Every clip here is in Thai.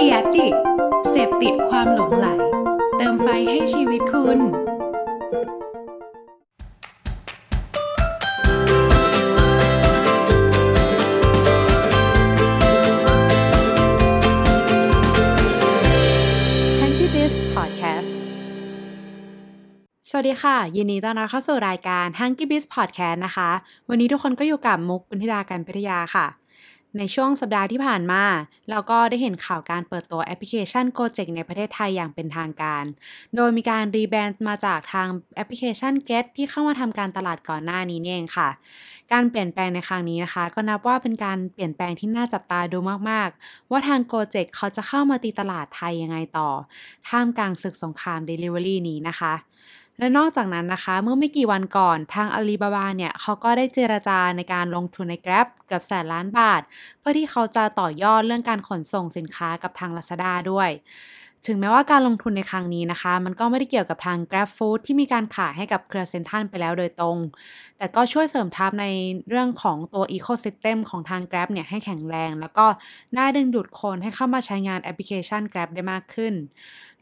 เดียดิเสพติดความหลงไหล เติมไฟให้ชีวิตคุณ Hanky Biz Podcast สวัสดีค่ะ ยินดีต้อนรับเข้าสู่รายการ Hanky Biz Podcast นะคะ วันนี้ทุกคนก็อยู่กับมุกบุญธิดาการพิทยาค่ะ ในช่วงสัปดาห์ที่ผ่านมา เราก็ได้เห็นข่าวการเปิดตัวแอปพลิเคชัน Gojek ในประเทศไทยอย่างเป็นทางการ โดยมีการรีแบรนด์มาจากทางแอปพลิเคชัน Get ที่เข้ามาทำการตลาดก่อนหน้านี้เองค่ะ การเปลี่ยนแปลงในครั้งนี้นะคะ ก็นับว่าเป็นการเปลี่ยนแปลงที่น่าจับตาดูมากๆ ว่าทาง Gojek เขาจะเข้ามาตีตลาดไทยยังไงต่อ ท่ามกลางศึกสงคราม Delivery นี้นะคะ และนอกจากนั้นนะคะ เมื่อไม่กี่วันก่อนทางอลีบาบาเนี่ยเขาก็ได้เจรจาในการลงทุนใน Grab เกือบแสนล้านบาท เพื่อที่เขาจะต่อยอดเรื่องการขนส่งสินค้ากับทาง Lazada ด้วย ถึงแม้ว่าการลงทุนในครั้งนี้นะคะ มันก็ไม่ได้เกี่ยวกับทาง Grab Food ที่มีการขายให้กับเครือเซนทรัลไปแล้วโดยตรง แต่ก็ช่วยเสริมทัพในเรื่องของตัว Ecosystem ของทาง Grab เนี่ยให้แข็งแรง แล้วก็น่าดึงดูดคนให้เข้ามาใช้งานแอปพลิเคชัน Grab ได้มากขึ้น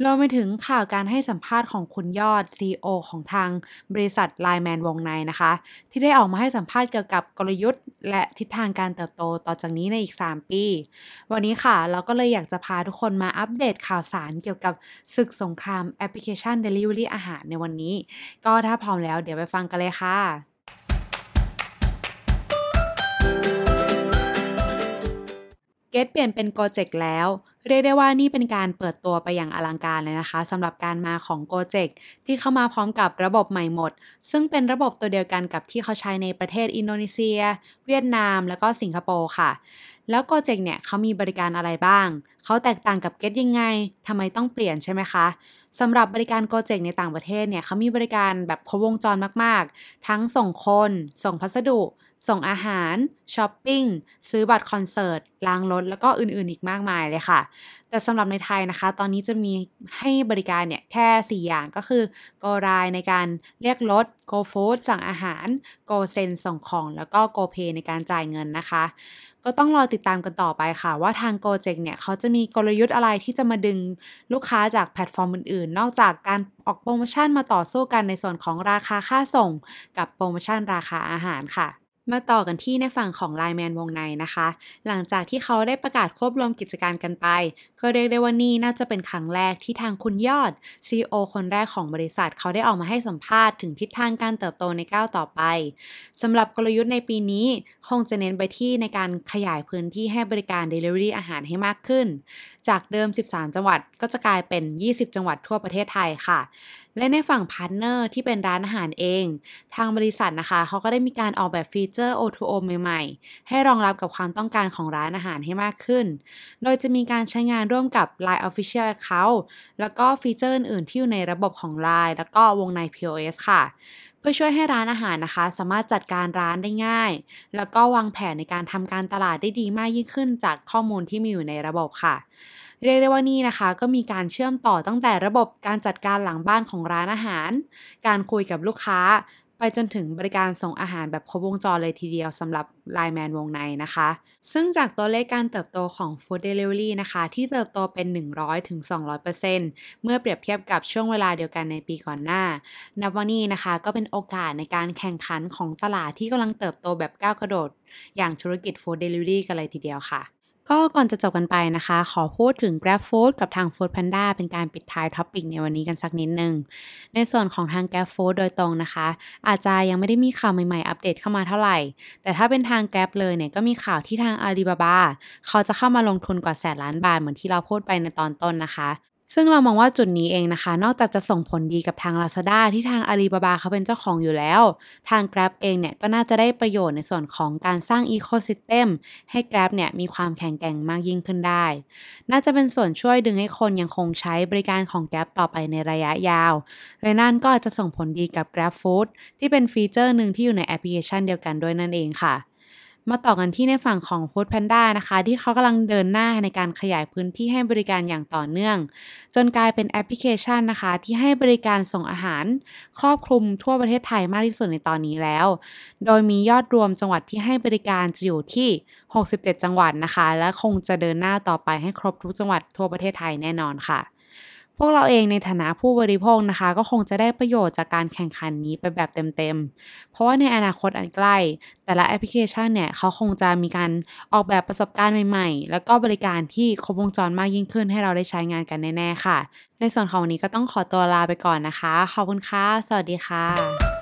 รวมไปถึงข่าวการให้สัมภาษณ์ของคุณยอด CEO ของทางบริษัท Line Man วงในนะคะ ที่ได้ออกมาให้สัมภาษณ์เกี่ยวกับกลยุทธ์ และทิศทางการเติบโตต่อจากนี้ในอีก 3 ปี วันนี้ค่ะ เราก็เลยอยากจะพาทุกคนมาอัปเดตข่าวสารเกี่ยวกับศึกสงครามแอปพลิเคชัน Delivery อาหารในวันนี้ ก็ถ้าพร้อมแล้วเดี๋ยวไปฟังกันเลยค่ะเกตเปลี่ยนเป็นโกเจกแล้ว เรียกได้ว่านี่เป็นการเปิดตัวไปอย่างอลังการเลยนะคะสำหรับการมาของโกเจกที่เข้ามาพร้อมกับระบบใหม่หมด ซึ่งเป็นระบบตัวเดียวกันกับที่เขาใช้ในประเทศอินโดนีเซีย เวียดนาม แล้วก็สิงคโปร์ค่ะ แล้วโกเจกเนี่ยเขามีบริการอะไรบ้าง เขาแตกต่างกับเกตยังไงทำไมต้องเปลี่ยนใช่ไหมคะสำหรับบริการโกเจกในต่างประเทศเนี่ยเขามีบริการแบบครบวงจรมาก ๆ ทั้งส่งคน ส่งพัสดุ ส่งอาหาร ช้อปปิ้ง ซื้อบัตรคอนเสิร์ต ล้างรถ แล้วก็อื่นๆอีกมากมายเลยค่ะ แต่สำหรับในไทยนะคะ ตอนนี้จะมีให้บริการเนี่ยแค่ 4 อย่างก็คือ Go Ride ในการเรียกรถ Go Food สั่งอาหาร Go Send ส่งของ แล้วก็ Go Pay ในการจ่ายเงินนะคะ ก็ต้องรอติดตามกันต่อไปค่ะ ว่าทาง Gojek เนี่ยเขาจะมีกลยุทธ์อะไรที่จะมาดึงลูกค้าจากแพลตฟอร์มอื่นๆ นอกจากการออกโปรโมชั่นมาต่อสู้กันในส่วนของราคาค่าส่ง กับโปรโมชั่นราคาอาหารค่ะ มาต่อกันที่ในฝั่งของไลแมนวงในนะคะ หลังจากที่เขาได้ประกาศควบรวมกิจการกันไป ก็เรียกได้ว่านี่น่าจะเป็นครั้งแรกที่ทางคุณยอด CEO คนแรกของบริษัท เขาได้ออกมาให้สัมภาษณ์ถึงทิศทางการเติบโตในก้าวต่อไปสำหรับกลยุทธ์ในปีนี้ คงจะเน้นไปที่ในการขยายพื้นที่ให้บริการ Delivery อาหารให้มากขึ้น จากเดิม 13 จังหวัดก็จะกลายเป็น 20 จังหวัดทั่วประเทศไทยค่ะ และในฝั่ง partner ที่เป็นร้านอาหารเอง ทางบริษัทนะคะ เขาก็ได้มีการออกแบบ feature O2O ใหม่ๆ ให้รองรับกับความต้องการของร้านอาหารให้มากขึ้น โดยจะมีการใช้งานร่วมกับ Line Official Account แล้วก็ฟีเจอร์อื่นๆที่อยู่ในระบบของ Line แล้วก็วงใน POS ค่ะ เพื่อช่วยให้ร้านอาหารนะคะ สามารถจัดการร้านได้ง่าย แล้วก็วางแผนในการทำการตลาดได้ดีมากยิ่งขึ้นจากข้อมูลที่มีอยู่ในระบบค่ะ เรียกได้ว่านี่นะคะ ก็มีการเชื่อมต่อตั้งแต่ระบบการจัดการหลังบ้านของร้านอาหาร การคุยกับลูกค้า ไปจนถึงบริการส่งอาหารแบบครบวงจรเลยทีเดียวสำหรับ Line Man วงในนะคะ ซึ่งจากตัวเลขการเติบโตของ Food Delivery นะคะ ที่เติบโตเป็น 100-200%เมื่อเปรียบเทียบกับช่วงเวลาเดียวกันในปีก่อนหน้า นับว่านี่นะคะก็เป็นโอกาสในการแข่งขันของตลาดที่กำลังเติบโตแบบก้าวกระโดด อย่างธุรกิจ Food Delivery กันเลยทีเดียวค่ะ ก็ก่อนจะจบกันไปนะคะ ขอพูดถึง Grab Food กับทาง Food Panda เป็นการปิดท้าย topic ในวันนี้กันสักนิดนึง ในส่วนของทาง Grab Food โดยตรงนะคะ อาจจะยังไม่ได้มีข่าวใหม่ๆ อัปเดตเข้ามาเท่าไหร่ แต่ถ้าเป็นทาง Grab เลยเนี่ยก็มีข่าวที่ทาง Alibaba เขาจะเข้ามาลงทุนกว่าแสนล้านบาทเหมือนที่เราพูดไปในตอนต้นนะคะ ซึ่งเรามองว่าจุดนี้เองนะคะ นอกจากจะส่งผลดีกับทาง Lazada ที่ทาง Alibaba เขาเป็นเจ้าของอยู่แล้ว ทาง Grab เองเนี่ยก็น่าจะได้ประโยชน์ในส่วนของการสร้าง Ecosystem ให้ Grab เนี่ยมีความแข็งแกร่งมากยิ่งขึ้นได้ น่าจะเป็นส่วนช่วยดึงให้คนยังคงใช้บริการของ Grab ต่อไปในระยะยาว และนั่นก็อาจจะส่งผลดีกับ Grab Food ที่เป็น feature หนึ่งที่อยู่ในแอปพลิเคชันเดียวกันด้วยนั่นเองค่ะ มาต่อกันที่ในฝั่งของ Food Panda นะคะ ที่เขากำลังเดินหน้าในการขยายพื้นที่ให้บริการอย่างต่อเนื่อง จนกลายเป็นแอปพลิเคชันนะคะ ที่ให้บริการส่งอาหาร ครอบคลุมทั่วประเทศไทยมากที่สุดในตอนนี้แล้ว โดยมียอดรวมจังหวัดที่ให้บริการจะอยู่ที่ 67 จังหวัดนะคะ และคงจะเดินหน้าต่อไปให้ครบทุกจังหวัดทั่วประเทศไทยแน่นอนค่ะ พวกเราเองในฐานะผู้บริโภคนะคะ ก็คงจะได้ประโยชน์จากการแข่งขันนี้ไปแบบเต็มๆ เพราะว่าในอนาคตอันใกล้ แต่ละแอปพลิเคชันเนี่ยเขาคงจะมีการออกแบบประสบการณ์ใหม่ๆ แล้วก็บริการที่ครบวงจรมากยิ่งขึ้นให้เราได้ใช้งานกันแน่ๆค่ะ ในส่วนของวันนี้ก็ต้องขอตัวลาไปก่อนนะคะ ขอบคุณค่ะ สวัสดีค่ะ